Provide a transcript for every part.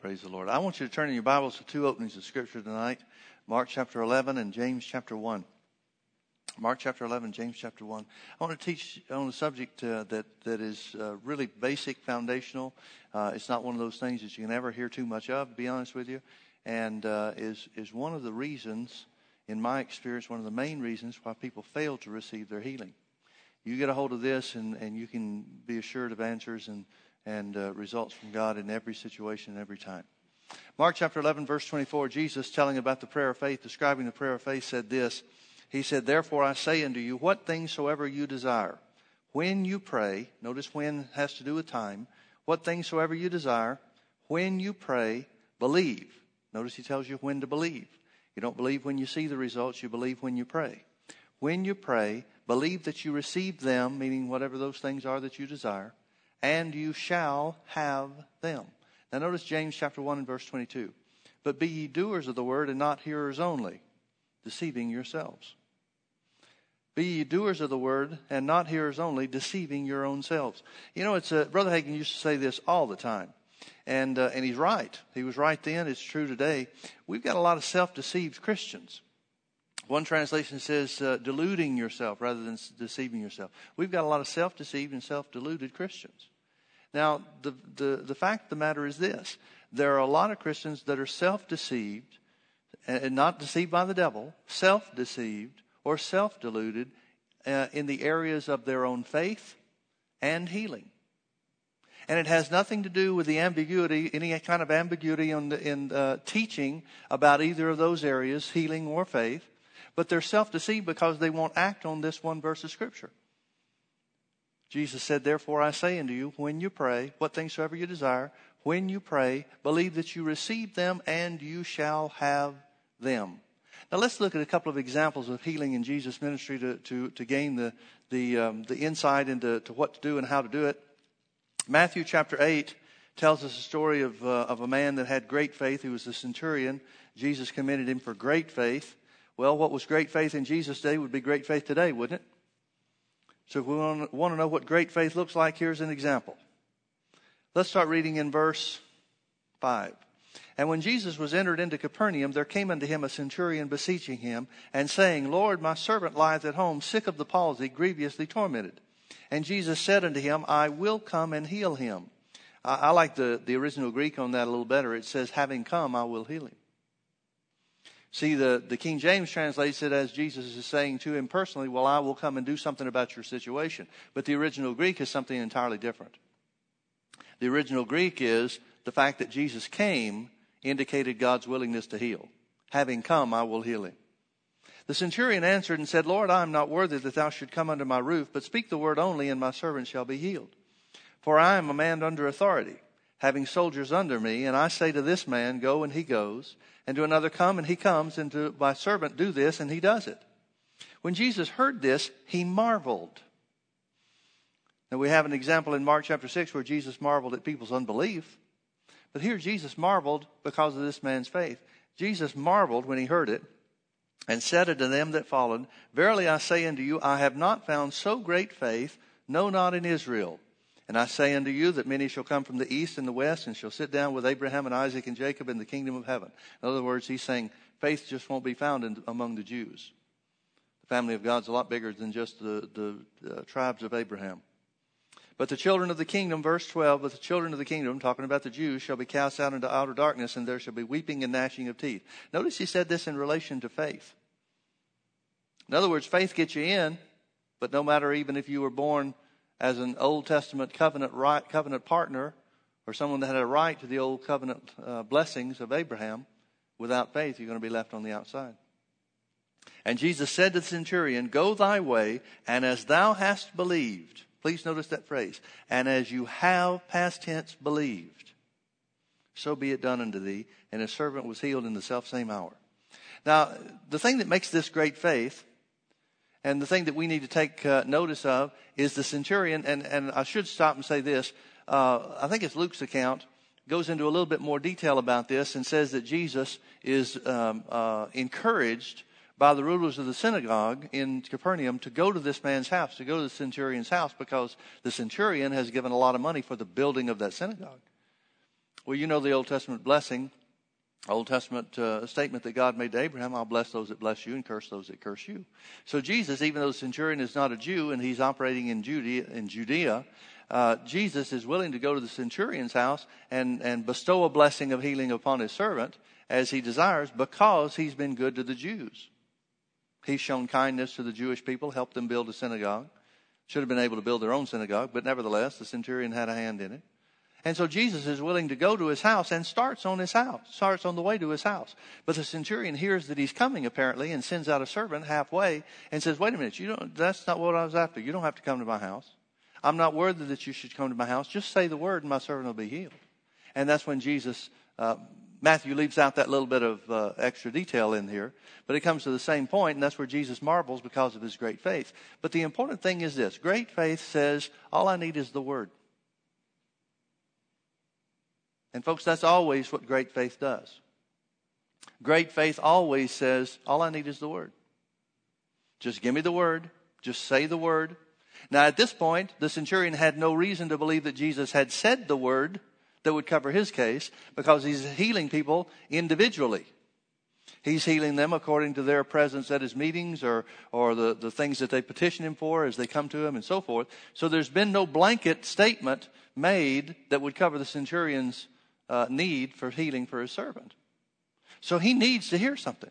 Praise the Lord. I want you to turn in your Bibles to two openings of Scripture tonight Mark chapter 11 and James chapter 1. Mark chapter 11, James chapter 1. I want to teach on a subject uh, that, that is uh, really basic, foundational. Uh, it's not one of those things that you can ever hear too much of, to be honest with you, and uh, is, is one of the reasons, in my experience, one of the main reasons why people fail to receive their healing. You get a hold of this, and, and you can be assured of answers and and uh, results from God in every situation, and every time. Mark chapter 11, verse 24, Jesus telling about the prayer of faith, describing the prayer of faith, said this. He said, Therefore I say unto you, what things soever you desire, when you pray, notice when has to do with time, what things soever you desire, when you pray, believe. Notice he tells you when to believe. You don't believe when you see the results, you believe when you pray. When you pray, believe that you receive them, meaning whatever those things are that you desire, and you shall have them. Now notice James chapter 1 and verse 22. But be ye doers of the word and not hearers only, deceiving yourselves. Be ye doers of the word and not hearers only, deceiving your own selves. You know, it's a, Brother Hagin used to say this all the time. And, uh, and he's right. He was right then. It's true today. We've got a lot of self-deceived Christians. One translation says uh, deluding yourself rather than deceiving yourself. We've got a lot of self-deceived and self-deluded Christians. Now, the, the, the fact of the matter is this there are a lot of Christians that are self deceived and not deceived by the devil, self deceived or self deluded uh, in the areas of their own faith and healing. And it has nothing to do with the ambiguity, any kind of ambiguity in, the, in uh, teaching about either of those areas, healing or faith. But they're self deceived because they won't act on this one verse of Scripture. Jesus said, Therefore I say unto you, when you pray, what things soever you desire, when you pray, believe that you receive them and you shall have them. Now let's look at a couple of examples of healing in Jesus' ministry to, to, to gain the, the, um, the insight into to what to do and how to do it. Matthew chapter 8 tells us a story of, uh, of a man that had great faith. He was a centurion. Jesus commended him for great faith. Well, what was great faith in Jesus' day would be great faith today, wouldn't it? So if we want to know what great faith looks like, here's an example. Let's start reading in verse 5. And when Jesus was entered into Capernaum, there came unto him a centurion beseeching him, and saying, Lord, my servant lieth at home, sick of the palsy, grievously tormented. And Jesus said unto him, I will come and heal him. I, I like the, the original Greek on that a little better. It says, Having come, I will heal him. See, the, the King James translates it as Jesus is saying to him personally, Well, I will come and do something about your situation. But the original Greek is something entirely different. The original Greek is the fact that Jesus came indicated God's willingness to heal. Having come, I will heal him. The centurion answered and said, Lord, I am not worthy that thou should come under my roof, but speak the word only, and my servant shall be healed. For I am a man under authority having soldiers under me, and I say to this man, Go, and he goes, and to another, Come, and he comes, and to my servant, Do this, and he does it. When Jesus heard this, he marveled. Now, we have an example in Mark chapter 6 where Jesus marveled at people's unbelief. But here, Jesus marveled because of this man's faith. Jesus marveled when he heard it and said unto them that followed, Verily I say unto you, I have not found so great faith, no, not in Israel. And I say unto you that many shall come from the east and the west and shall sit down with Abraham and Isaac and Jacob in the kingdom of heaven. In other words, he's saying faith just won't be found in, among the Jews. The family of God's a lot bigger than just the, the uh, tribes of Abraham. But the children of the kingdom, verse 12, but the children of the kingdom, talking about the Jews, shall be cast out into outer darkness, and there shall be weeping and gnashing of teeth. Notice he said this in relation to faith. In other words, faith gets you in, but no matter even if you were born as an Old Testament covenant right, covenant partner or someone that had a right to the old covenant uh, blessings of Abraham, without faith, you're going to be left on the outside. And Jesus said to the centurion, Go thy way, and as thou hast believed, please notice that phrase, and as you have past tense believed, so be it done unto thee. And his servant was healed in the self same hour. Now, the thing that makes this great faith and the thing that we need to take uh, notice of is the centurion, and, and I should stop and say this. Uh, I think it's Luke's account goes into a little bit more detail about this and says that Jesus is um, uh, encouraged by the rulers of the synagogue in Capernaum to go to this man's house, to go to the centurion's house, because the centurion has given a lot of money for the building of that synagogue. Well, you know the Old Testament blessing, Old Testament uh, statement that God made to Abraham I'll bless those that bless you and curse those that curse you. So, Jesus, even though the centurion is not a Jew and he's operating in Judea, in Judea uh, Jesus is willing to go to the centurion's house and, and bestow a blessing of healing upon his servant as he desires because he's been good to the Jews. He's shown kindness to the Jewish people, helped them build a synagogue. Should have been able to build their own synagogue, but nevertheless, the centurion had a hand in it. And so Jesus is willing to go to his house and starts on his house, starts on the way to his house. But the centurion hears that he's coming apparently and sends out a servant halfway and says, wait a minute, you don't, that's not what I was after. You don't have to come to my house. I'm not worthy that you should come to my house. Just say the word and my servant will be healed. And that's when Jesus, uh, Matthew leaves out that little bit of uh, extra detail in here, but it comes to the same point, and that's where Jesus marvels because of his great faith. But the important thing is this great faith says, All I need is the word. And, folks, that's always what great faith does. Great faith always says, All I need is the word. Just give me the word, just say the word. Now, at this point, the centurion had no reason to believe that Jesus had said the word that would cover his case because he's healing people individually. He's healing them according to their presence at his meetings or, or the, the things that they petition him for as they come to him and so forth. So there's been no blanket statement made that would cover the centurion's uh, need for healing for his servant. So he needs to hear something.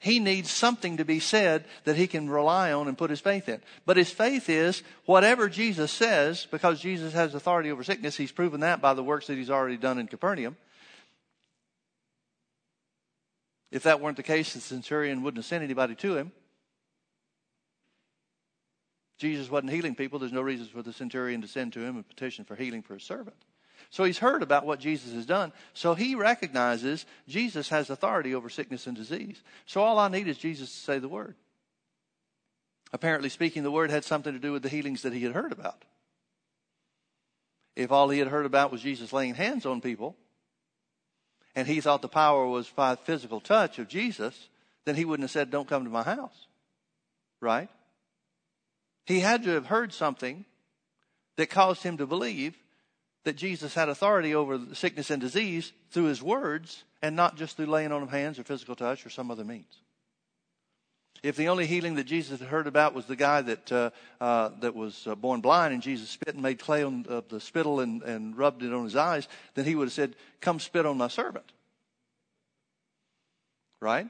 He needs something to be said that he can rely on and put his faith in. But his faith is whatever Jesus says, because Jesus has authority over sickness. He's proven that by the works that he's already done in Capernaum. If that weren't the case, the centurion wouldn't have sent anybody to him. Jesus wasn't healing people. There's no reason for the centurion to send to him a petition for healing for his servant. So he's heard about what Jesus has done. So he recognizes Jesus has authority over sickness and disease. So all I need is Jesus to say the word. Apparently, speaking the word had something to do with the healings that he had heard about. If all he had heard about was Jesus laying hands on people, and he thought the power was by physical touch of Jesus, then he wouldn't have said, Don't come to my house. Right? He had to have heard something that caused him to believe that Jesus had authority over sickness and disease through his words and not just through laying on of hands or physical touch or some other means. If the only healing that Jesus had heard about was the guy that uh, uh, that was uh, born blind and Jesus spit and made clay on uh, the spittle and, and rubbed it on his eyes, then he would have said, "Come spit on my servant." Right?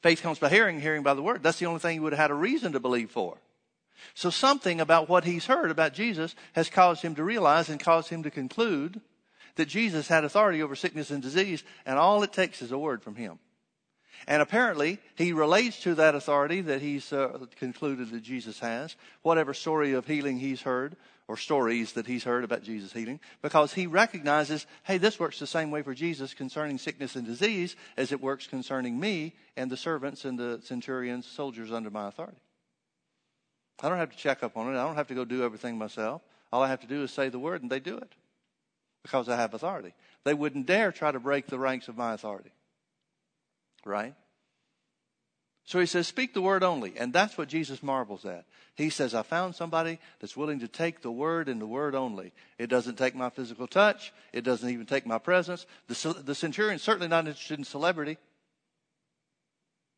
Faith comes by hearing, hearing by the word. That's the only thing he would have had a reason to believe for. So something about what he's heard about Jesus has caused him to realize and caused him to conclude that Jesus had authority over sickness and disease, and all it takes is a word from him. And apparently, he relates to that authority that he's uh, concluded that Jesus has, whatever story of healing he's heard, or stories that he's heard about Jesus healing, because he recognizes, hey, this works the same way for Jesus concerning sickness and disease as it works concerning me and the servants and the centurions, soldiers under my authority. I don't have to check up on it. I don't have to go do everything myself. All I have to do is say the word, and they do it because I have authority. They wouldn't dare try to break the ranks of my authority. Right? So he says, Speak the word only. And that's what Jesus marvels at. He says, I found somebody that's willing to take the word and the word only. It doesn't take my physical touch, it doesn't even take my presence. The, the centurion's certainly not interested in celebrity,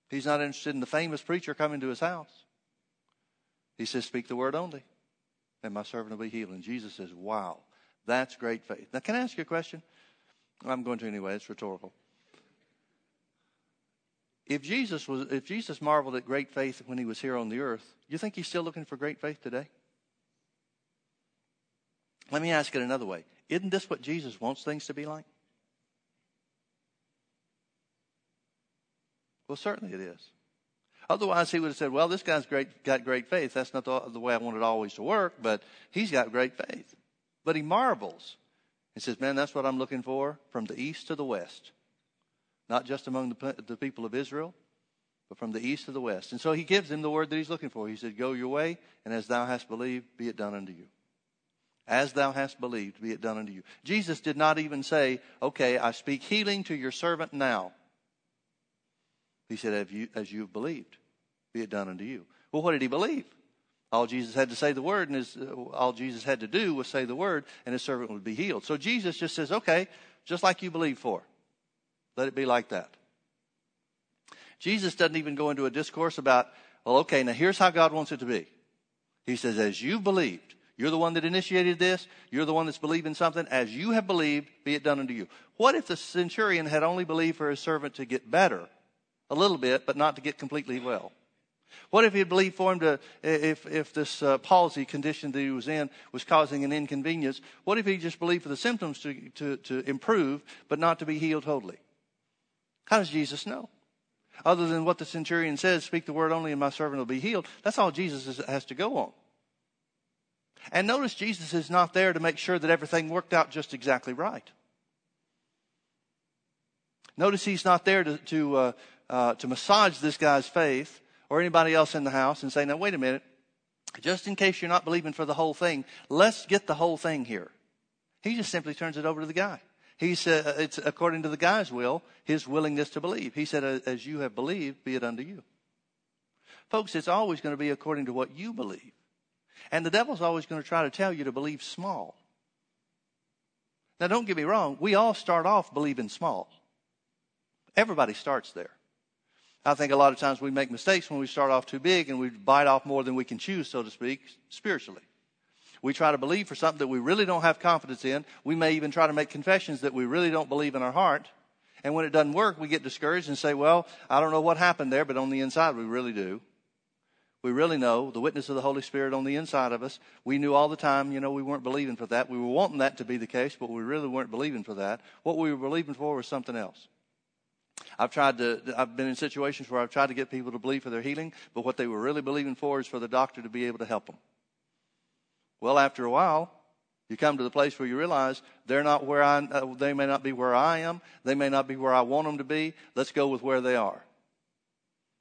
he's not interested in the famous preacher coming to his house. He says, Speak the word only, and my servant will be healed. And Jesus says, Wow, that's great faith. Now, can I ask you a question? I'm going to anyway, it's rhetorical. If Jesus was if Jesus marveled at great faith when he was here on the earth, you think he's still looking for great faith today? Let me ask it another way. Isn't this what Jesus wants things to be like? Well, certainly it is. Otherwise, he would have said, well, this guy's great, got great faith. That's not the, the way I want it always to work, but he's got great faith. But he marvels. He says, man, that's what I'm looking for from the east to the west. Not just among the, the people of Israel, but from the east to the west. And so he gives him the word that he's looking for. He said, Go your way, and as thou hast believed, be it done unto you. As thou hast believed, be it done unto you. Jesus did not even say, Okay, I speak healing to your servant now. He said, As you, as you've believed be it done unto you. Well, what did he believe? All Jesus had to say the word, and his, uh, all Jesus had to do was say the word, and his servant would be healed. So Jesus just says, okay, just like you believe for. Let it be like that. Jesus doesn't even go into a discourse about, well, okay, now here's how God wants it to be. He says, as you believed, you're the one that initiated this, you're the one that's believing something, as you have believed, be it done unto you. What if the centurion had only believed for his servant to get better a little bit, but not to get completely well? What if he believed for him to, if, if this uh, palsy condition that he was in was causing an inconvenience, what if he just believed for the symptoms to, to, to improve, but not to be healed totally? How does Jesus know? Other than what the centurion says, speak the word only and my servant will be healed. That's all Jesus is, has to go on. And notice Jesus is not there to make sure that everything worked out just exactly right. Notice he's not there to, to, uh, uh, to massage this guy's faith or anybody else in the house and say, now wait a minute, just in case you're not believing for the whole thing, let's get the whole thing here. He just simply turns it over to the guy. He said, uh, it's according to the guy's will, his willingness to believe. He said, as you have believed, be it unto you. Folks, it's always going to be according to what you believe. And the devil's always going to try to tell you to believe small. Now, don't get me wrong. We all start off believing small. Everybody starts there. I think a lot of times we make mistakes when we start off too big and we bite off more than we can chew, so to speak, spiritually. We try to believe for something that we really don't have confidence in. We may even try to make confessions that we really don't believe in our heart. And when it doesn't work, we get discouraged and say, well, I don't know what happened there, but on the inside, we really do. We really know the witness of the Holy Spirit on the inside of us. We knew all the time, you know, we weren't believing for that. We were wanting that to be the case, but we really weren't believing for that. What we were believing for was something else. I've tried to, I've been in situations where I've tried to get people to believe for their healing, but what they were really believing for is for the doctor to be able to help them. Well, after a while, you come to the place where you realize they're not where I, uh, they may not be where I am. They may not be where I want them to be. Let's go with where they are.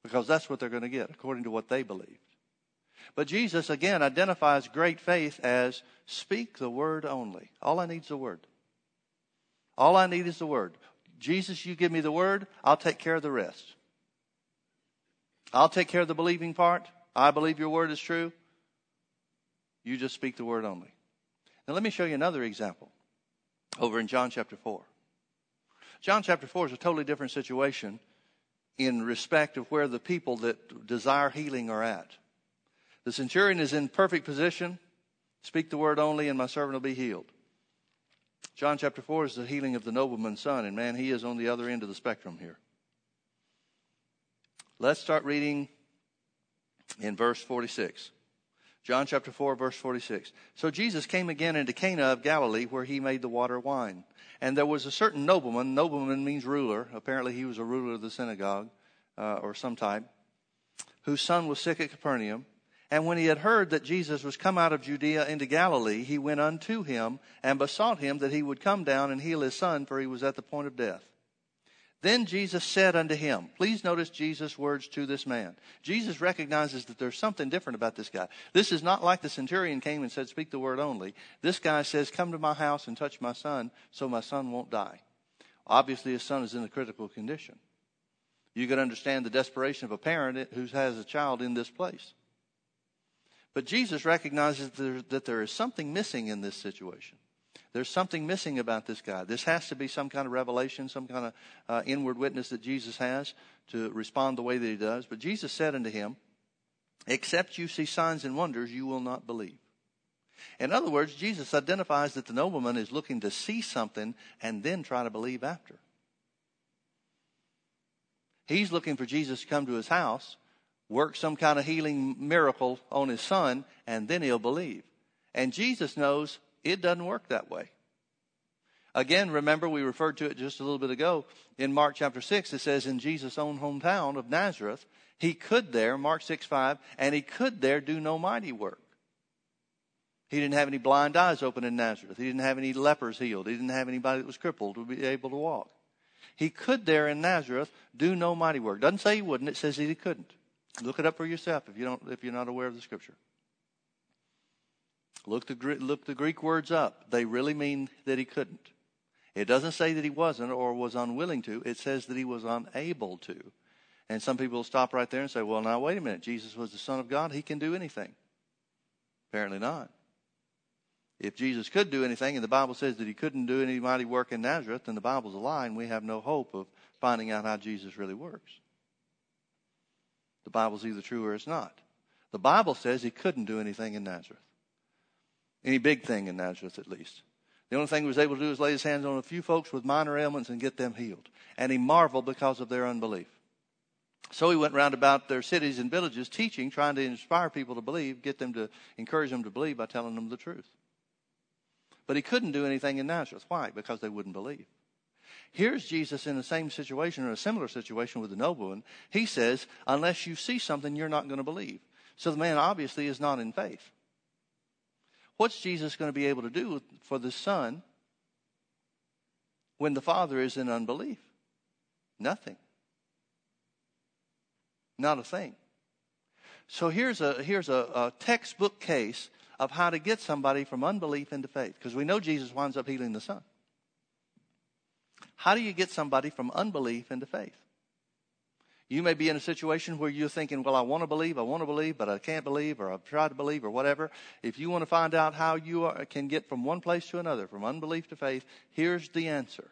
Because that's what they're going to get, according to what they believed. But Jesus, again, identifies great faith as speak the word only. All I need is the word. All I need is the word. Jesus, you give me the word, I'll take care of the rest. I'll take care of the believing part. I believe your word is true. You just speak the word only. Now, let me show you another example over in John chapter 4. John chapter 4 is a totally different situation in respect of where the people that desire healing are at. The centurion is in perfect position. Speak the word only, and my servant will be healed. John chapter 4 is the healing of the nobleman's son, and man, he is on the other end of the spectrum here. Let's start reading in verse 46. John chapter 4, verse 46. So Jesus came again into Cana of Galilee, where he made the water wine. And there was a certain nobleman, nobleman means ruler, apparently he was a ruler of the synagogue uh, or some type, whose son was sick at Capernaum. And when he had heard that Jesus was come out of Judea into Galilee, he went unto him and besought him that he would come down and heal his son, for he was at the point of death. Then Jesus said unto him, please notice Jesus' words to this man. Jesus recognizes that there's something different about this guy. This is not like the centurion came and said, speak the word only. This guy says, come to my house and touch my son so my son won't die. Obviously, his son is in a critical condition. You can understand the desperation of a parent who has a child in this place. But Jesus recognizes that there is something missing in this situation. There's something missing about this guy. This has to be some kind of revelation, some kind of uh, inward witness that Jesus has to respond the way that he does. But Jesus said unto him, Except you see signs and wonders, you will not believe. In other words, Jesus identifies that the nobleman is looking to see something and then try to believe after. He's looking for Jesus to come to his house, work some kind of healing miracle on his son, and then he'll believe. And Jesus knows it doesn't work that way. Again, remember we referred to it just a little bit ago in Mark chapter 6. It says in Jesus' own hometown of Nazareth, he could there, Mark 6 5, and he could there do no mighty work. He didn't have any blind eyes open in Nazareth. He didn't have any lepers healed. He didn't have anybody that was crippled to be able to walk. He could there in Nazareth do no mighty work. Doesn't say he wouldn't, it says he couldn't. Look it up for yourself if you don't if you're not aware of the scripture. Look the, look the Greek words up. They really mean that he couldn't. It doesn't say that he wasn't or was unwilling to. It says that he was unable to. And some people stop right there and say, well, now, wait a minute. Jesus was the Son of God. He can do anything. Apparently not. If Jesus could do anything, and the Bible says that he couldn't do any mighty work in Nazareth, then the Bible's a lie, and we have no hope of finding out how Jesus really works. The Bible's either true or it's not. The Bible says he couldn't do anything in Nazareth. Any big thing in Nazareth, at least. The only thing he was able to do was lay his hands on a few folks with minor ailments and get them healed. And he marveled because of their unbelief. So he went round about their cities and villages teaching, trying to inspire people to believe, get them to encourage them to believe by telling them the truth. But he couldn't do anything in Nazareth. Why? Because they wouldn't believe. Here's Jesus in the same situation or a similar situation with the nobleman. He says, unless you see something, you're not going to believe. So the man obviously is not in faith. What's Jesus going to be able to do for the son when the father is in unbelief? Nothing. Not a thing. So here's a, here's a, a textbook case of how to get somebody from unbelief into faith. Because we know Jesus winds up healing the son. How do you get somebody from unbelief into faith? You may be in a situation where you're thinking, well, I want to believe, I want to believe, but I can't believe, or I've tried to believe, or whatever. If you want to find out how you are, can get from one place to another, from unbelief to faith, here's the answer.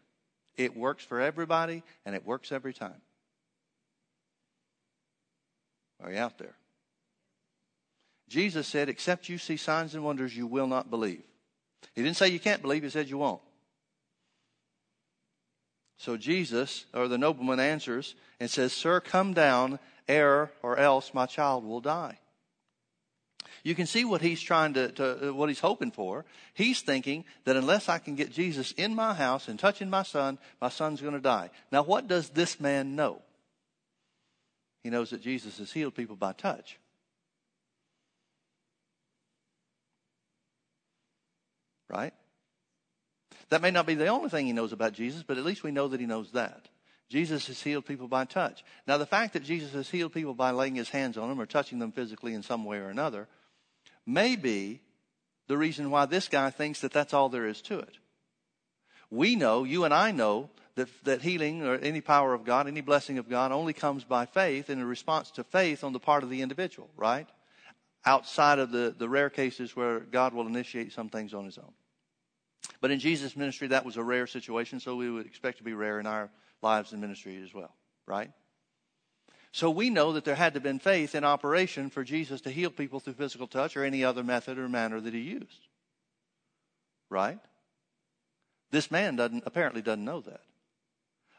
It works for everybody, and it works every time. Are you out there? Jesus said, Except you see signs and wonders, you will not believe. He didn't say you can't believe, he said you won't. So Jesus, or the nobleman, answers and says, Sir, come down, ere or else my child will die. You can see what he's trying to, to, uh, what he's hoping for. He's thinking that unless I can get Jesus in my house and touching my son, my son's going to die. Now, what does this man know? He knows that Jesus has healed people by touch. Right? That may not be the only thing he knows about Jesus, but at least we know that he knows that. Jesus has healed people by touch. Now, the fact that Jesus has healed people by laying his hands on them or touching them physically in some way or another may be the reason why this guy thinks that that's all there is to it. We know, you and I know, that, that healing or any power of God, any blessing of God only comes by faith in a response to faith on the part of the individual, right? Outside of the, the rare cases where God will initiate some things on his own. But in Jesus' ministry, that was a rare situation, so we would expect to be rare in our lives and ministry as well, right? So we know that there had to have been faith in operation for Jesus to heal people through physical touch or any other method or manner that he used. Right? This man doesn't apparently doesn't know that.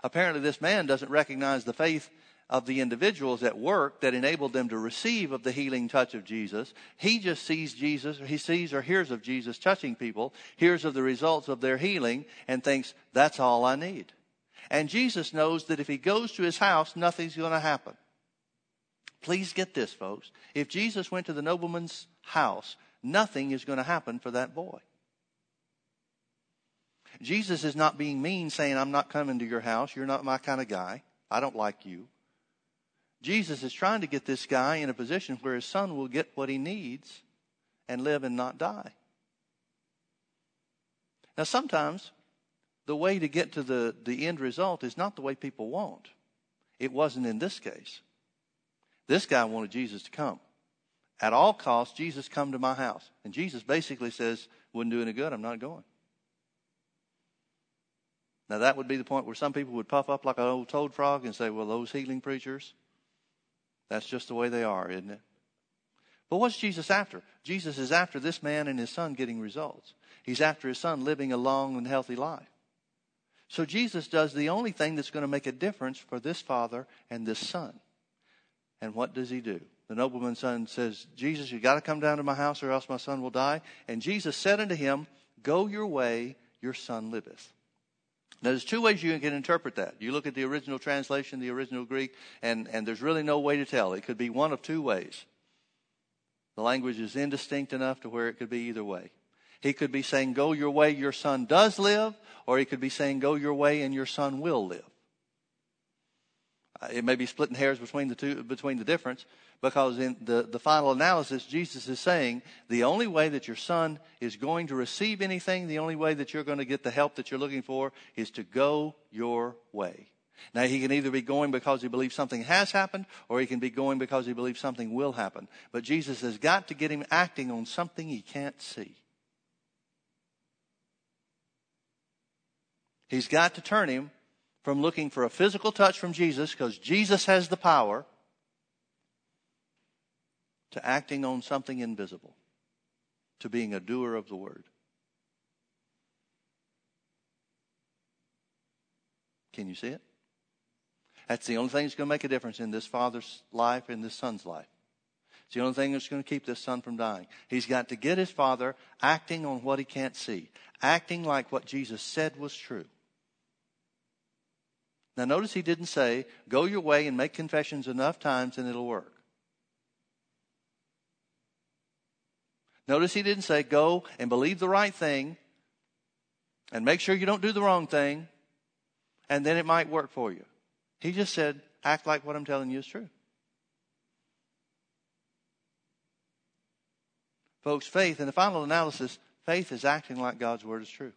Apparently this man doesn't recognize the faith of the individuals at work that enabled them to receive of the healing touch of Jesus. He just sees Jesus, he sees or hears of Jesus touching people, hears of the results of their healing, and thinks, that's all I need. And Jesus knows that if he goes to his house, nothing's going to happen. Please get this, folks. If Jesus went to the nobleman's house, nothing is going to happen for that boy. Jesus is not being mean, saying, I'm not coming to your house. You're not my kind of guy. I don't like you. Jesus is trying to get this guy in a position where his son will get what he needs and live and not die. Now, sometimes the way to get to the, the end result is not the way people want. It wasn't in this case. This guy wanted Jesus to come. At all costs, Jesus come to my house. And Jesus basically says, wouldn't do any good, I'm not going. Now that would be the point where some people would puff up like an old toad frog and say, well, those healing preachers, that's just the way they are, isn't it? But what's Jesus after? Jesus is after this man and his son getting results. He's after his son living a long and healthy life. So Jesus does the only thing that's going to make a difference for this father and this son. And what does he do? The nobleman's son says, Jesus, you got to come down to my house or else my son will die. And Jesus said unto him, Go your way, your son liveth. Now, there's two ways you can interpret that. You look at the original translation, the original Greek, and, and there's really no way to tell. It could be one of two ways. The language is indistinct enough to where it could be either way. He could be saying, Go your way, your son does live, or he could be saying, Go your way, and your son will live. Uh, it may be splitting hairs between the two, between the difference, because in the, the final analysis, Jesus is saying the only way that your son is going to receive anything, the only way that you're going to get the help that you're looking for is to go your way. Now, he can either be going because he believes something has happened, or he can be going because he believes something will happen. But Jesus has got to get him acting on something he can't see. He's got to turn him from looking for a physical touch from Jesus, because Jesus has the power, to acting on something invisible, to being a doer of the word. Can you see it? That's the only thing that's going to make a difference in this father's life and this son's life. It's the only thing that's going to keep this son from dying. He's got to get his father acting on what he can't see, acting like what Jesus said was true. Now, notice he didn't say, go your way and make confessions enough times and it'll work. Notice he didn't say, go and believe the right thing and make sure you don't do the wrong thing and then it might work for you. He just said, act like what I'm telling you is true. Folks, faith, in the final analysis, faith is acting like God's word is true.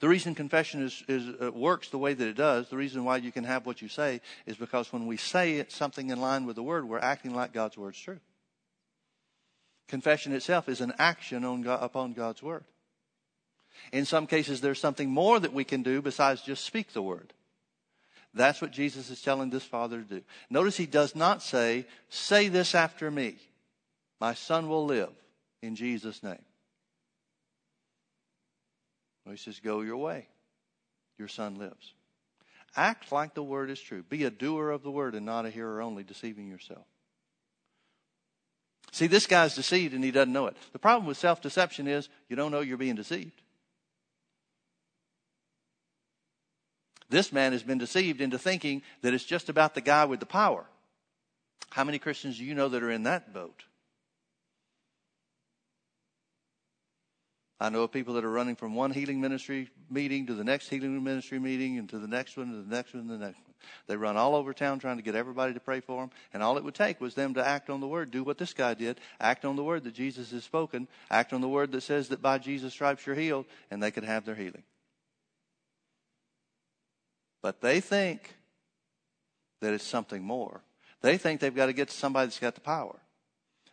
The reason confession is, is uh, works the way that it does, the reason why you can have what you say, is because when we say it, something in line with the word, we're acting like God's word is true. Confession itself is an action on God, upon God's word. In some cases, there's something more that we can do besides just speak the word. That's what Jesus is telling this father to do. Notice he does not say, Say this after me. My son will live in Jesus' name. He says, Go your way. Your son lives. Act like the word is true. Be a doer of the word and not a hearer only, deceiving yourself. See, this guy's deceived and he doesn't know it. The problem with self deception is you don't know you're being deceived. This man has been deceived into thinking that it's just about the guy with the power. How many Christians do you know that are in that boat? I know of people that are running from one healing ministry meeting to the next healing ministry meeting and to the next one, to the next one, to the next one. They run all over town trying to get everybody to pray for them. And all it would take was them to act on the word, do what this guy did, act on the word that Jesus has spoken, act on the word that says that by Jesus' stripes you're healed, and they could have their healing. But they think that it's something more. They think they've got to get to somebody that's got the power.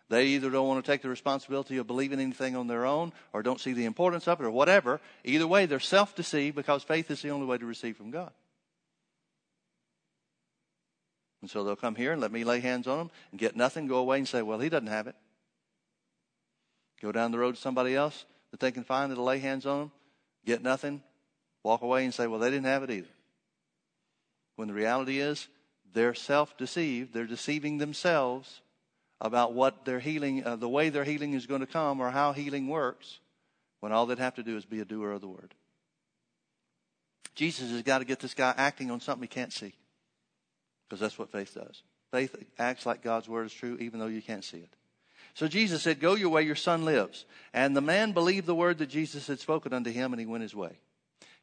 They either don't want to take the responsibility of believing anything on their own or don't see the importance of it or whatever. Either way, they're self deceived because faith is the only way to receive from God. And so they'll come here and let me lay hands on them and get nothing, go away and say, well, he doesn't have it. Go down the road to somebody else that they can find that'll lay hands on them, get nothing, walk away and say, well, they didn't have it either. When the reality is, they're self deceived. They're deceiving themselves about what their healing, uh, the way their healing is going to come or how healing works, when all they'd have to do is be a doer of the word. Jesus has got to get this guy acting on something he can't see. Because that's what faith does. Faith acts like God's word is true, even though you can't see it. So Jesus said, Go your way, your son lives. And the man believed the word that Jesus had spoken unto him, and he went his way.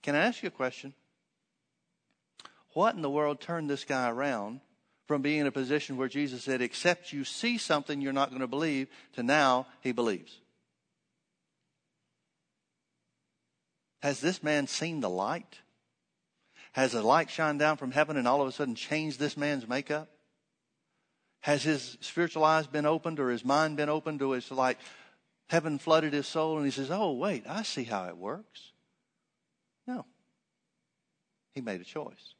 Can I ask you a question? What in the world turned this guy around from being in a position where Jesus said, Except you see something you're not going to believe, to now he believes? Has this man seen the light? Has a light shined down from heaven and all of a sudden changed this man's makeup? Has his spiritual eyes been opened or his mind been opened or it's like heaven flooded his soul and he says, Oh, wait, I see how it works? No. He made a choice.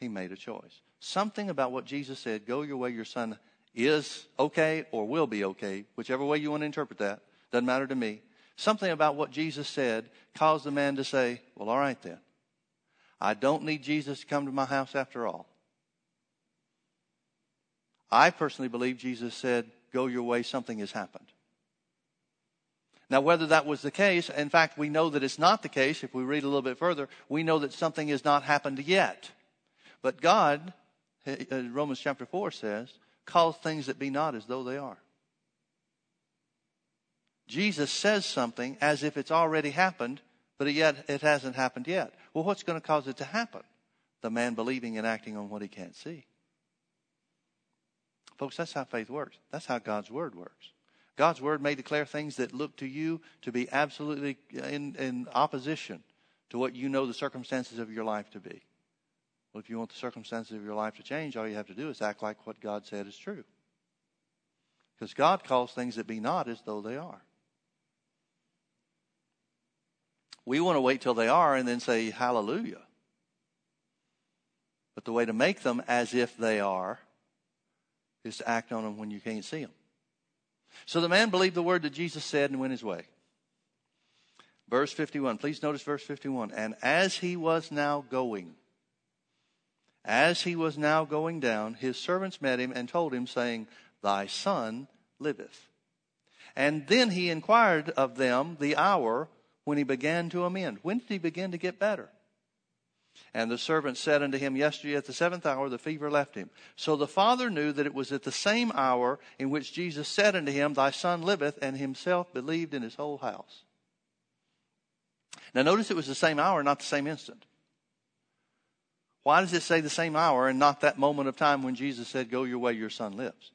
He made a choice. Something about what Jesus said, go your way, your son is okay or will be okay, whichever way you want to interpret that, doesn't matter to me. Something about what Jesus said caused the man to say, Well, all right then. I don't need Jesus to come to my house after all. I personally believe Jesus said, Go your way, something has happened. Now, whether that was the case, in fact, we know that it's not the case. If we read a little bit further, we know that something has not happened yet. But God, uh, Romans chapter 4 says, calls things that be not as though they are. Jesus says something as if it's already happened, but yet it hasn't happened yet. Well, what's going to cause it to happen? The man believing and acting on what he can't see. Folks, that's how faith works. That's how God's word works. God's word may declare things that look to you to be absolutely uh, in, in opposition to what you know the circumstances of your life to be. Well, if you want the circumstances of your life to change, all you have to do is act like what God said is true. Because God calls things that be not as though they are. We want to wait till they are and then say, Hallelujah. But the way to make them as if they are is to act on them when you can't see them. So the man believed the word that Jesus said and went his way. Verse 51. Please notice verse 51. And as he was now going, as he was now going down, his servants met him and told him, saying, Thy son liveth. And then he inquired of them the hour when he began to amend. When did he begin to get better? And the servant said unto him, Yesterday at the seventh hour the fever left him. So the father knew that it was at the same hour in which Jesus said unto him, Thy son liveth, and himself believed in his whole house. Now notice it was the same hour, not the same instant. Why does it say the same hour and not that moment of time when Jesus said, Go your way, your son lives?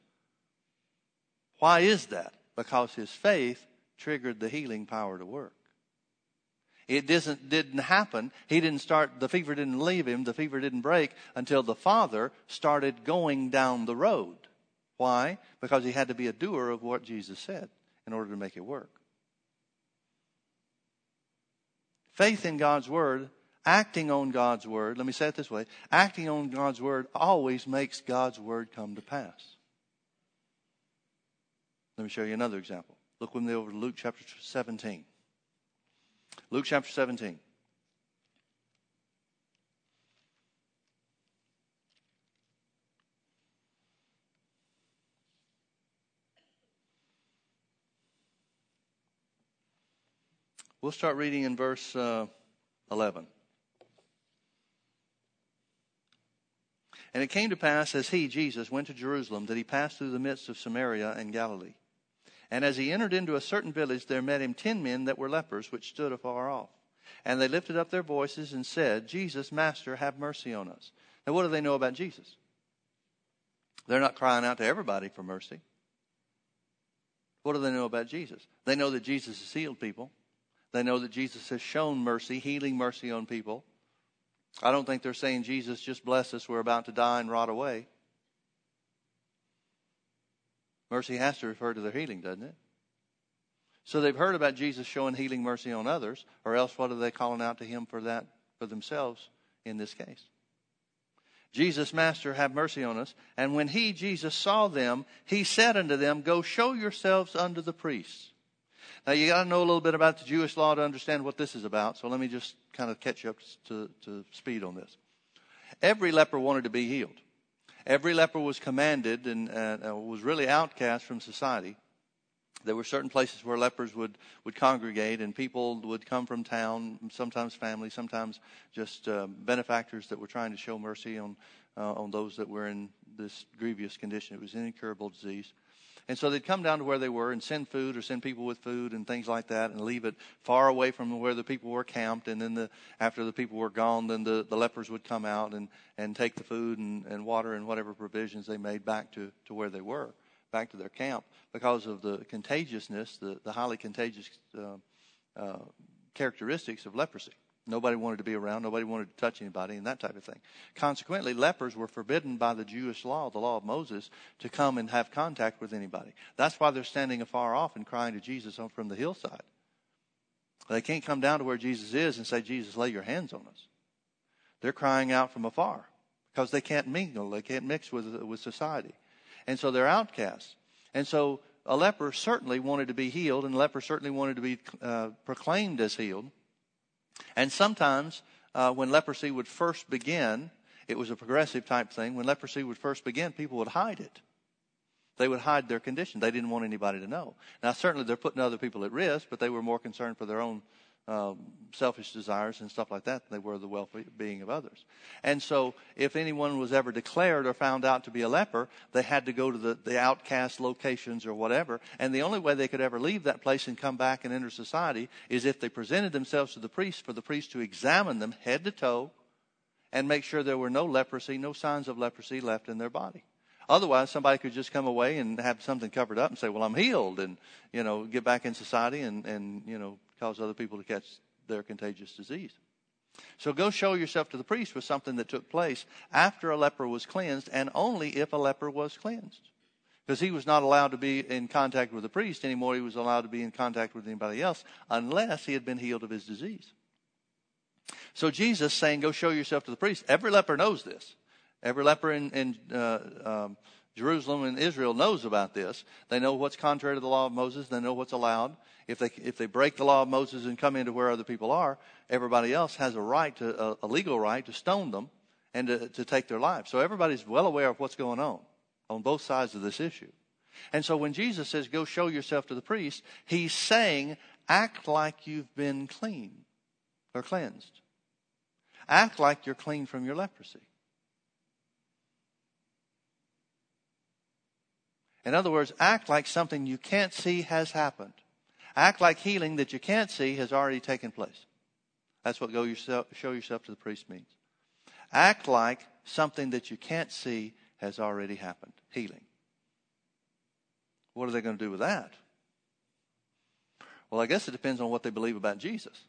Why is that? Because his faith triggered the healing power to work. It didn't, didn't happen. He didn't start, the fever didn't leave him, the fever didn't break until the father started going down the road. Why? Because he had to be a doer of what Jesus said in order to make it work. Faith in God's word, acting on God's word, let me say it this way acting on God's word always makes God's word come to pass. Let me show you another example. Look with me over to Luke chapter 17. Luke chapter 17. We'll start reading in verse uh, 11. And it came to pass as he, Jesus, went to Jerusalem that he passed through the midst of Samaria and Galilee. And as he entered into a certain village, there met him ten men that were lepers, which stood afar off. And they lifted up their voices and said, Jesus, Master, have mercy on us. Now, what do they know about Jesus? They're not crying out to everybody for mercy. What do they know about Jesus? They know that Jesus has healed people. They know that Jesus has shown mercy, healing mercy on people. I don't think they're saying, Jesus, just bless us. We're about to die and rot away. Mercy has to refer to their healing, doesn't it? So they've heard about Jesus showing healing mercy on others, or else what are they calling out to him for that for themselves in this case? Jesus, Master, have mercy on us. And when he, Jesus, saw them, he said unto them, Go show yourselves unto the priests. Now you got to know a little bit about the Jewish law to understand what this is about. So let me just kind of catch up to, to speed on this. Every leper wanted to be healed. Every leper was commanded and uh, was really outcast from society. There were certain places where lepers would, would congregate, and people would come from town, sometimes family, sometimes just uh, benefactors that were trying to show mercy on, uh, on those that were in this grievous condition. It was an incurable disease. And so they'd come down to where they were and send food or send people with food and things like that and leave it far away from where the people were camped. And then the, after the people were gone, then the, the lepers would come out and, and take the food and, and water and whatever provisions they made back to, to where they were, back to their camp because of the contagiousness, the, the highly contagious uh, uh, characteristics of leprosy. Nobody wanted to be around. Nobody wanted to touch anybody and that type of thing. Consequently, lepers were forbidden by the Jewish law, the law of Moses, to come and have contact with anybody. That's why they're standing afar off and crying to Jesus from the hillside. They can't come down to where Jesus is and say, Jesus, lay your hands on us. They're crying out from afar because they can't mingle. They can't mix with, with society. And so they're outcasts. And so a leper certainly wanted to be healed, and a leper certainly wanted to be uh, proclaimed as healed. And sometimes uh, when leprosy would first begin, it was a progressive type thing. When leprosy would first begin, people would hide it. They would hide their condition. They didn't want anybody to know. Now, certainly they're putting other people at risk, but they were more concerned for their own um, selfish desires and stuff like that than they were the well-being of others. And so, if anyone was ever declared or found out to be a leper, they had to go to the, the outcast locations or whatever. And the only way they could ever leave that place and come back and enter society is if they presented themselves to the priest for the priest to examine them head to toe and make sure there were no leprosy, no signs of leprosy left in their body. Otherwise, somebody could just come away and have something covered up and say, "Well, I'm healed," and you know, get back in society and and you know, cause other people to catch their contagious disease. So go show yourself to the priest was something that took place after a leper was cleansed and only if a leper was cleansed. Because he was not allowed to be in contact with the priest anymore. He was allowed to be in contact with anybody else unless he had been healed of his disease. So Jesus saying, go show yourself to the priest. Every leper knows this. Every leper in, in uh, um, Israel knows about this. They know what's contrary to the law of Moses. They know what's allowed. If they, if they break the law of Moses and come into where other people are, everybody else has a right to, a, legal right to stone them and to, to take their lives. So everybody's well aware of what's going on on both sides of this issue. And so when Jesus says, go show yourself to the priest, he's saying, act like you've been clean or cleansed. Act like you're clean from your leprosy. In other words, act like something you can't see has happened. Act like healing that you can't see has already taken place. That's what go yourself, show yourself to the priest means. Act like something that you can't see has already happened. Healing. What are they going to do with that? Well, I guess it depends on what they believe about Jesus.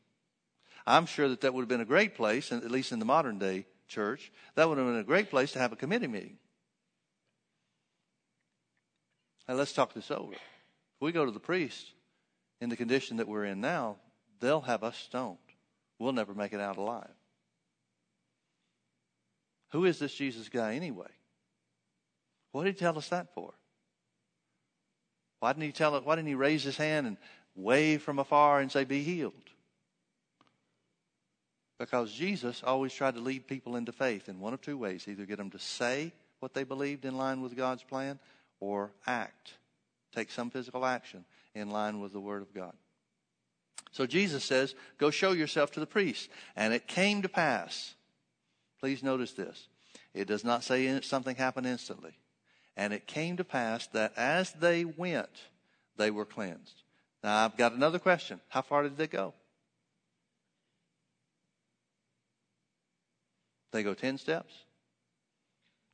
I'm sure that that would have been a great place, at least in the modern day church, that would have been a great place to have a committee meeting. Now, let's talk this over. If we go to the priest in the condition that we're in now, they'll have us stoned. We'll never make it out alive. Who is this Jesus guy anyway? What did he tell us that for? Why didn't he tell it? Why didn't he raise his hand and wave from afar and say, Be healed? Because Jesus always tried to lead people into faith in one of two ways either get them to say what they believed in line with God's plan or act, take some physical action in line with the Word of God. So Jesus says, Go show yourself to the priest. And it came to pass. Please notice this. It does not say something happened instantly. And it came to pass that as they went, they were cleansed. Now, I've got another question. How far did they go? They go 10 steps?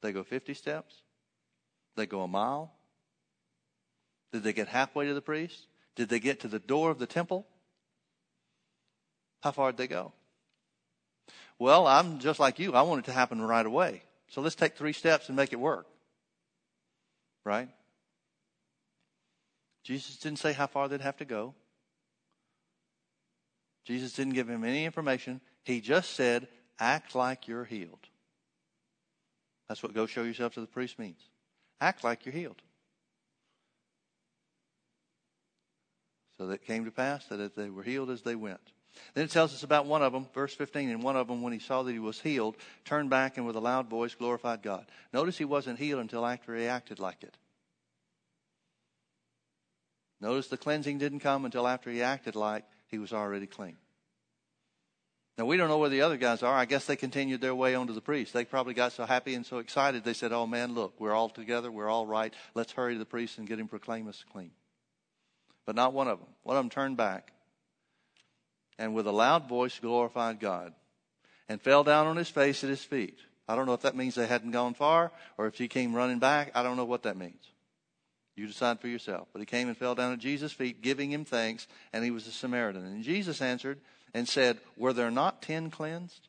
They go 50 steps? They go a mile? Did they get halfway to the priest? Did they get to the door of the temple? How far did they go? Well, I'm just like you. I want it to happen right away. So let's take three steps and make it work. Right? Jesus didn't say how far they'd have to go. Jesus didn't give him any information. He just said, act like you're healed. That's what go show yourself to the priest means. Act like you're healed. So that came to pass that as they were healed as they went. Then it tells us about one of them, verse 15, and one of them, when he saw that he was healed, turned back and with a loud voice glorified God. Notice he wasn't healed until after he acted like it. Notice the cleansing didn't come until after he acted like he was already clean. Now, we don't know where the other guys are. I guess they continued their way on to the priest. They probably got so happy and so excited, they said, Oh man, look, we're all together. We're all right. Let's hurry to the priest and get him proclaim us clean. But not one of them. One of them turned back and with a loud voice glorified God and fell down on his face at his feet. I don't know if that means they hadn't gone far or if he came running back. I don't know what that means. You decide for yourself. But he came and fell down at Jesus' feet, giving him thanks, and he was a Samaritan. And Jesus answered, and said, Were there not ten cleansed?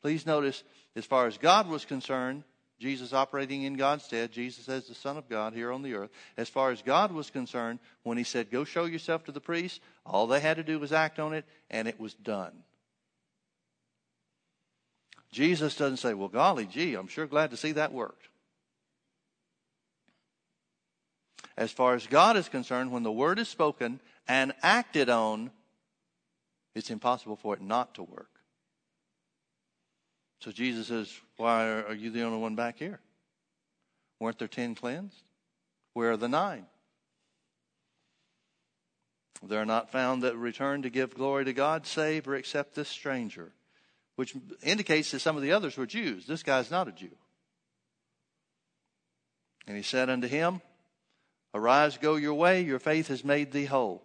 Please notice, as far as God was concerned, Jesus operating in God's stead, Jesus as the Son of God here on the earth. As far as God was concerned, when he said, Go show yourself to the priest, all they had to do was act on it, and it was done. Jesus doesn't say, Well, golly gee, I'm sure glad to see that worked. As far as God is concerned, when the word is spoken and acted on, it's impossible for it not to work. So Jesus says, Why are you the only one back here? Weren't there ten cleansed? Where are the nine? They are not found that return to give glory to God, save or accept this stranger, which indicates that some of the others were Jews. This guy's not a Jew. And he said unto him, Arise, go your way, your faith has made thee whole.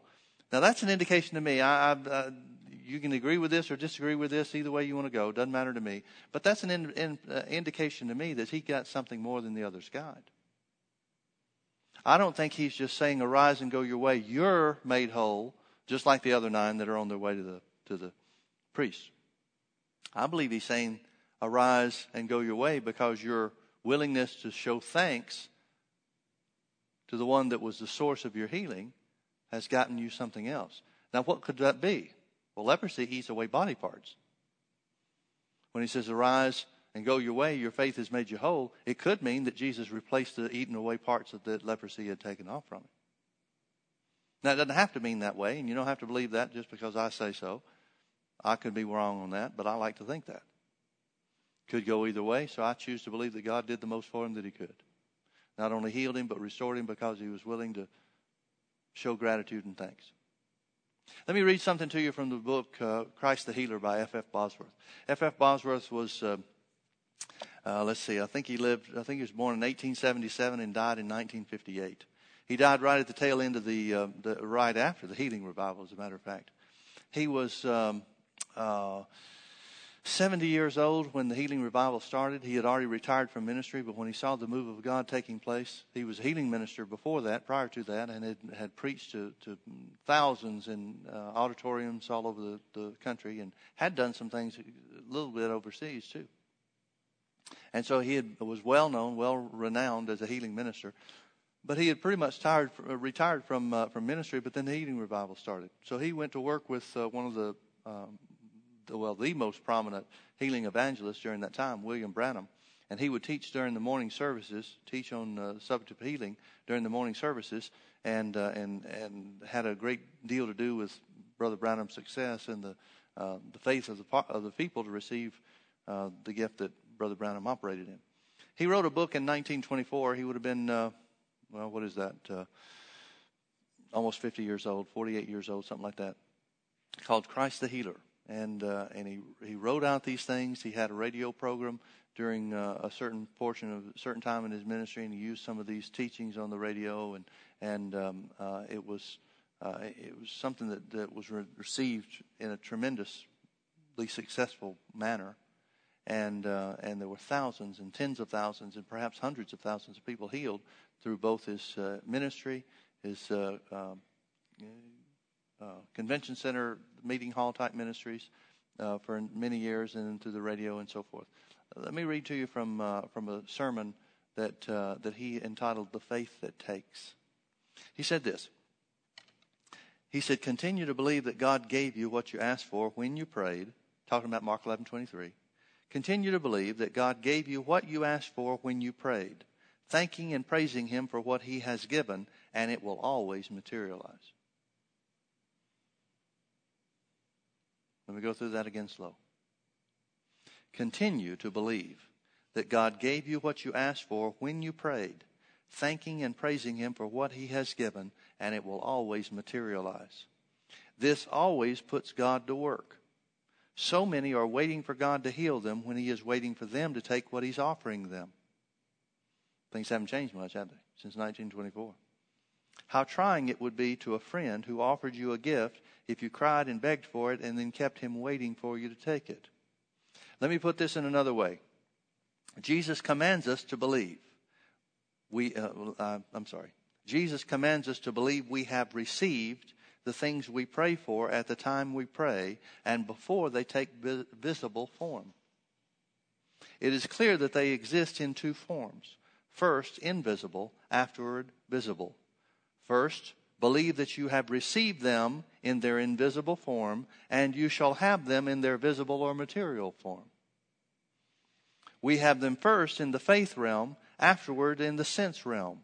Now that's an indication to me. I, I, you can agree with this or disagree with this, either way you want to go. Doesn't matter to me. But that's an in, in, uh, indication to me that he got something more than the others got. I don't think he's just saying, "Arise and go your way." You're made whole, just like the other nine that are on their way to the to the priest. I believe he's saying, arise and go your way because your willingness to show thanks to the one that was the source of your healing has gotten you something else. Now, what could that be? Well, leprosy eats away body parts. When he says, arise and go your way, your faith has made you whole, it could mean that Jesus replaced the eaten away parts the leprosy had taken off from him. Now, it doesn't have to mean that way, and you don't have to believe that just because I say so. I could be wrong on that, but I like to think that. Could go either way, so I choose to believe that God did the most for him that he could. Not only healed him, but restored him because he was willing to show gratitude and thanks. Let me read something to you from the book uh, Christ the Healer by F. F. Bosworth. F. F. Bosworth was, uh, uh, let's see, I think he lived, I think he was born in 1877 and died in 1958. He died right at the tail end of the, uh, the right after the healing revival, as a matter of fact. He was um, uh, 70 years old when the healing revival started. He had already retired from ministry, but when he saw the move of God taking place, he was a healing minister before that, prior to that, and had, had preached to, to thousands in uh, auditoriums all over the, the country and had done some things a little bit overseas too. And so he had, was well known, well renowned as a healing minister. But he had pretty much tired, uh, retired from uh, from ministry. But then the healing revival started. So he went to work with uh, one of the um, well, the most prominent healing evangelist during that time, William Branham. And he would teach during the morning services, teach on uh, the subject of healing during the morning services, and uh, and and had a great deal to do with Brother Branham's success and the uh, the faith of the of the people to receive uh, the gift that Brother Branham operated in. He wrote a book in 1924. He would have been uh, well, what is that? Uh, almost 50 years old, 48 years old, something like that, called Christ the Healer and uh, and he he wrote out these things. He had a radio program during uh, a certain portion of a certain time in his ministry, and he used some of these teachings on the radio, and and um, uh, it was uh, it was something that that was re- received in a tremendously successful manner, and uh, and there were thousands and tens of thousands and perhaps hundreds of thousands of people healed through both his uh, ministry, his um, convention center, meeting hall type ministries uh, for many years and into the radio and so forth. Let me read to you from, uh, from a sermon that, that he entitled The Faith That Takes. He said this. He said, continue to believe that God gave you what you asked for when you prayed, talking about Mark 11, 23. Continue to believe that God gave you what you asked for when you prayed, thanking and praising Him for what He has given, and it will always materialize. Let me go through that again slow. Continue to believe that God gave you what you asked for when you prayed, thanking and praising Him for what He has given, and it will always materialize. This always puts God to work. So many are waiting for God to heal them when He is waiting for them to take what He's offering them. Things haven't changed much, have they, since 1924? How trying it would be to a friend who offered you a gift if you cried and begged for it and then kept him waiting for you to take it. Let me put this in another way. Jesus commands us to believe. We, uh, uh, I'm sorry. Jesus commands us to believe we have received the things we pray for at the time we pray and before they take visible form. It is clear that they exist in two forms. First, invisible, afterward, visible. First, believe that you have received them in their invisible form, and you shall have them in their visible or material form. We have them first in the faith realm, afterward in the sense realm.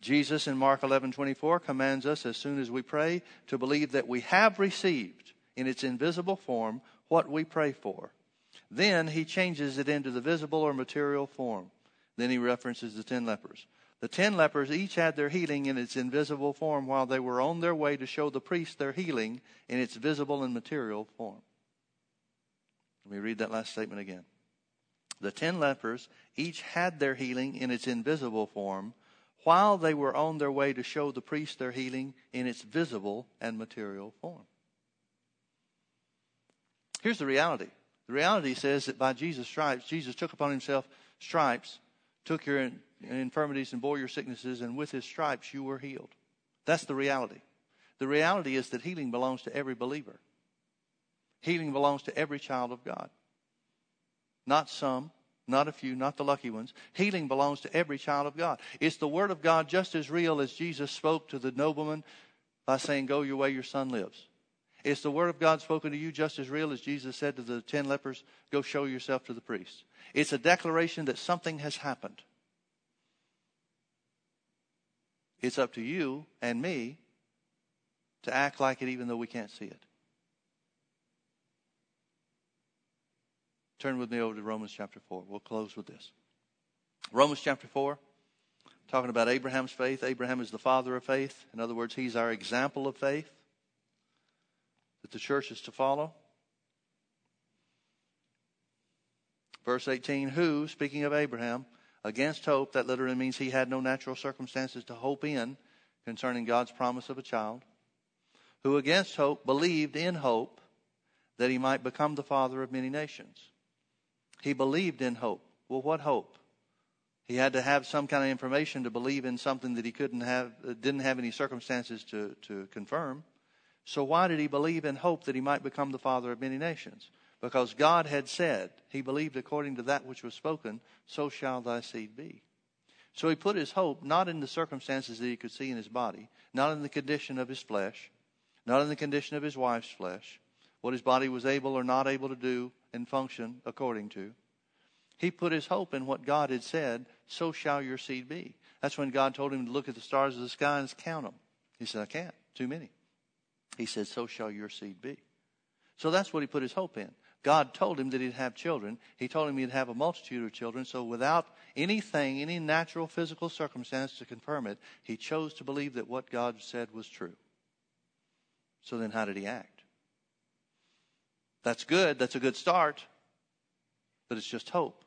Jesus in Mark 11:24 commands us as soon as we pray to believe that we have received in its invisible form what we pray for. Then he changes it into the visible or material form. Then he references the 10 lepers. The ten lepers each had their healing in its invisible form while they were on their way to show the priest their healing in its visible and material form. Let me read that last statement again. The ten lepers each had their healing in its invisible form while they were on their way to show the priest their healing in its visible and material form. Here's the reality. The reality says that by Jesus' stripes, Jesus took upon himself stripes, took your infirmities and bore your sicknesses, and with his stripes you were healed. That's the reality. The reality is that healing belongs to every believer. Healing belongs to every child of God. not some, not a few, not the lucky ones. Healing belongs to every child of God. It's the Word of God just as real as Jesus spoke to the nobleman by saying, Go your way, your son lives. It's the Word of God spoken to you just as real as Jesus said to the ten lepers, Go show yourself to the priest. It's a declaration that something has happened. It's up to you and me to act like it even though we can't see it. Turn with me over to Romans chapter 4. We'll close with this. Romans chapter 4, talking about Abraham's faith. Abraham is the father of faith. In other words, he's our example of faith that the church is to follow. Verse 18, who, speaking of Abraham, against hope, that literally means he had no natural circumstances to hope in concerning God's promise of a child, who against hope believed in hope that he might become the father of many nations. He believed in hope. Well, what hope? He had to have some kind of information to believe in something that he couldn't have, uh, didn't have any circumstances to, to confirm. So why did he believe in hope that he might become the father of many nations? Because God had said, he believed according to that which was spoken, so shall thy seed be. So he put his hope not in the circumstances that he could see in his body, not in the condition of his flesh, not in the condition of his wife's flesh, what his body was able or not able to do and function according to. He put his hope in what God had said, so shall your seed be. That's when God told him to look at the stars of the sky and count them. He said, I can't, too many. He said, so shall your seed be. So that's what he put his hope in. God told him that he'd have children. He told him he'd have a multitude of children. So without anything, any natural physical circumstance to confirm it, he chose to believe that what God said was true. So then how did he act? That's good. That's a good start. But it's just hope.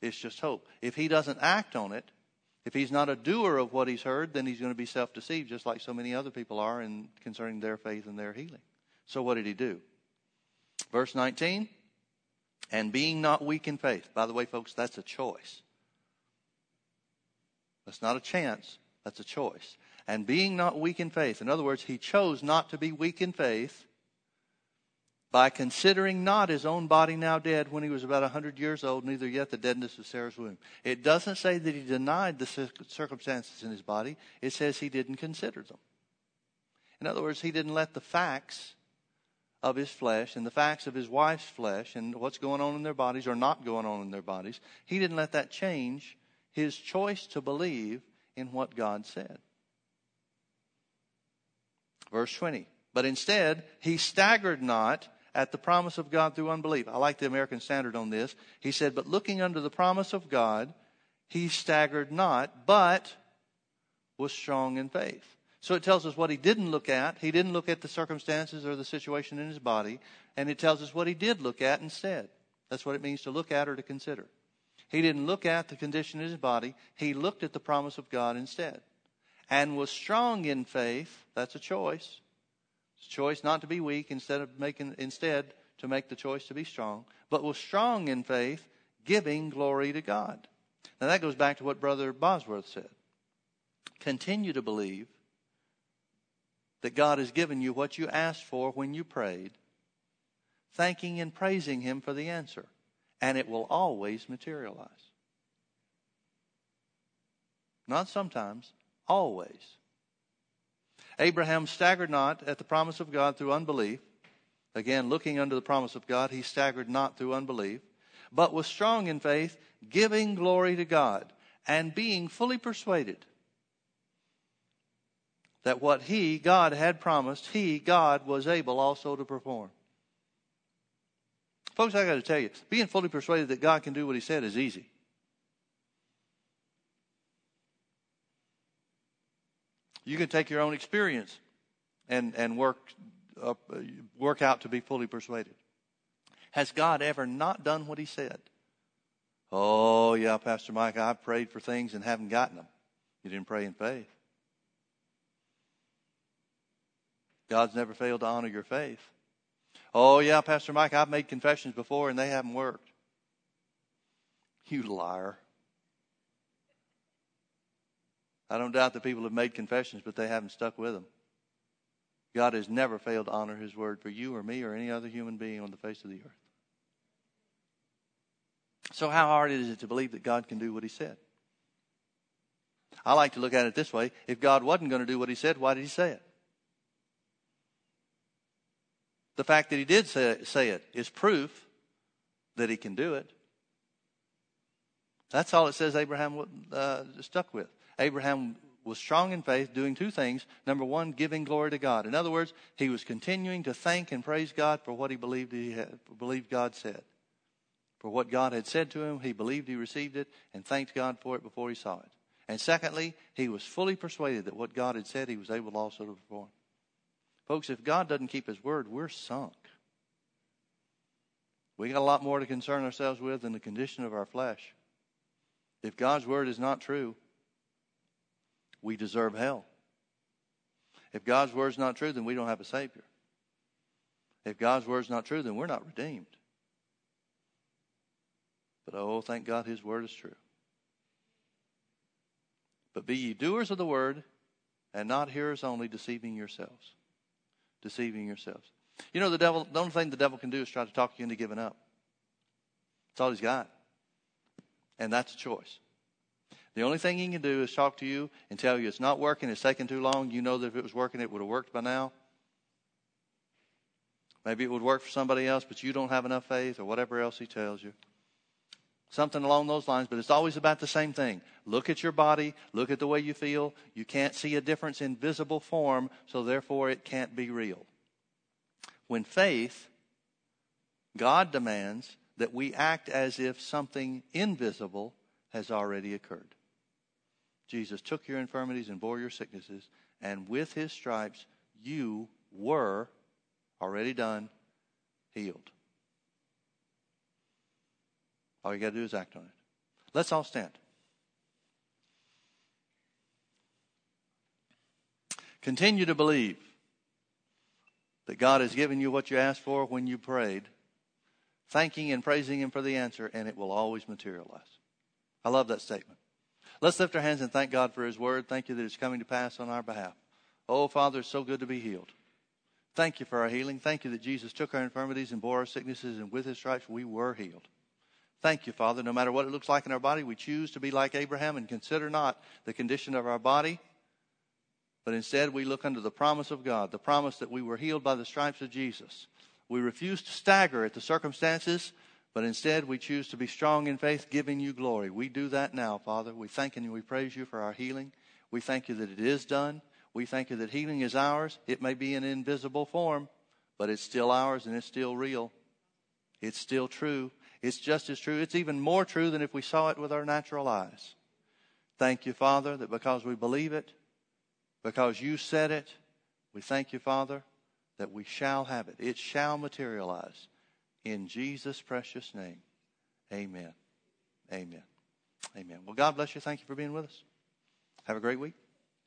It's just hope. If he doesn't act on it, if he's not a doer of what he's heard, then he's going to be self deceived, just like so many other people are in concerning their faith and their healing. So what did he do? Verse 19, and being not weak in faith. By the way, folks, that's a choice. That's not a chance, that's a choice. And being not weak in faith. In other words, he chose not to be weak in faith by considering not his own body now dead when he was about a 100 years old, neither yet the deadness of Sarah's womb. It doesn't say that he denied the circumstances in his body, it says he didn't consider them. In other words, he didn't let the facts of his flesh and the facts of his wife's flesh and what's going on in their bodies or not going on in their bodies, he didn't let that change his choice to believe in what God said. Verse 20. But instead, he staggered not at the promise of God through unbelief. I like the American Standard on this. He said, But looking under the promise of God, he staggered not, but was strong in faith. So it tells us what he didn't look at. He didn't look at the circumstances or the situation in his body. And it tells us what he did look at instead. That's what it means to look at or to consider. He didn't look at the condition in his body. He looked at the promise of God instead. And was strong in faith. That's a choice. It's a choice not to be weak instead of making, instead to make the choice to be strong. But was strong in faith, giving glory to God. Now that goes back to what Brother Bosworth said. Continue to believe that God has given you what you asked for when you prayed, thanking and praising Him for the answer, and it will always materialize. Not sometimes, always. Abraham staggered not at the promise of God through unbelief. Again, looking under the promise of God, he staggered not through unbelief, but was strong in faith, giving glory to God, and being fully persuaded that what he, God, had promised, he, God, was able also to perform. Folks, I got to tell you, being fully persuaded that God can do what he said is easy. You can take your own experience and, and work, work out to be fully persuaded. Has God ever not done what he said? Oh, yeah, Pastor Mike, I've prayed for things and haven't gotten them. You didn't pray in faith. God's never failed to honor your faith. Oh, yeah, Pastor Mike, I've made confessions before and they haven't worked. You liar. I don't doubt that people have made confessions, but they haven't stuck with them. God has never failed to honor his word for you or me or any other human being on the face of the earth. So, how hard is it to believe that God can do what He said? I like to look at it this way if God wasn't going to do what He said, why did He say it? The fact that He did say, say it is proof that He can do it. That's all it says Abraham uh, stuck with. Abraham was strong in faith, doing two things. Number one, giving glory to God. In other words, he was continuing to thank and praise God for what he believed he had, believed God said. For what God had said to him, he believed he received it and thanked God for it before he saw it. And secondly, he was fully persuaded that what God had said, he was able also to perform. Folks, if God doesn't keep his word, we're sunk. We got a lot more to concern ourselves with than the condition of our flesh. If God's word is not true, we deserve hell. If God's word is not true, then we don't have a Savior. If God's word is not true, then we're not redeemed. But oh, thank God his word is true. But be ye doers of the word and not hearers only, deceiving yourselves. Deceiving yourselves. You know, the devil, the only thing the devil can do is try to talk you into giving up. That's all he's got. And that's a choice. The only thing he can do is talk to you and tell you it's not working, it's taking too long. You know that if it was working, it would have worked by now. Maybe it would work for somebody else, but you don't have enough faith or whatever else he tells you. Something along those lines, but it's always about the same thing. Look at your body, look at the way you feel. You can't see a difference in visible form, so therefore it can't be real. When faith, God demands that we act as if something invisible has already occurred. Jesus took your infirmities and bore your sicknesses, and with his stripes you were already done, healed. All you got to do is act on it. Let's all stand. Continue to believe that God has given you what you asked for when you prayed, thanking and praising Him for the answer, and it will always materialize. I love that statement. Let's lift our hands and thank God for His word. Thank you that it's coming to pass on our behalf. Oh, Father, it's so good to be healed. Thank you for our healing. Thank you that Jesus took our infirmities and bore our sicknesses, and with His stripes we were healed. Thank you, Father. No matter what it looks like in our body, we choose to be like Abraham and consider not the condition of our body, but instead we look under the promise of God, the promise that we were healed by the stripes of Jesus. We refuse to stagger at the circumstances but instead, we choose to be strong in faith, giving you glory. We do that now, Father. We thank you and we praise you for our healing. We thank you that it is done. We thank you that healing is ours. It may be in invisible form, but it's still ours and it's still real. It's still true. It's just as true. It's even more true than if we saw it with our natural eyes. Thank you, Father, that because we believe it, because you said it, we thank you, Father, that we shall have it. It shall materialize. In Jesus' precious name, amen. Amen. Amen. Well, God bless you. Thank you for being with us. Have a great week.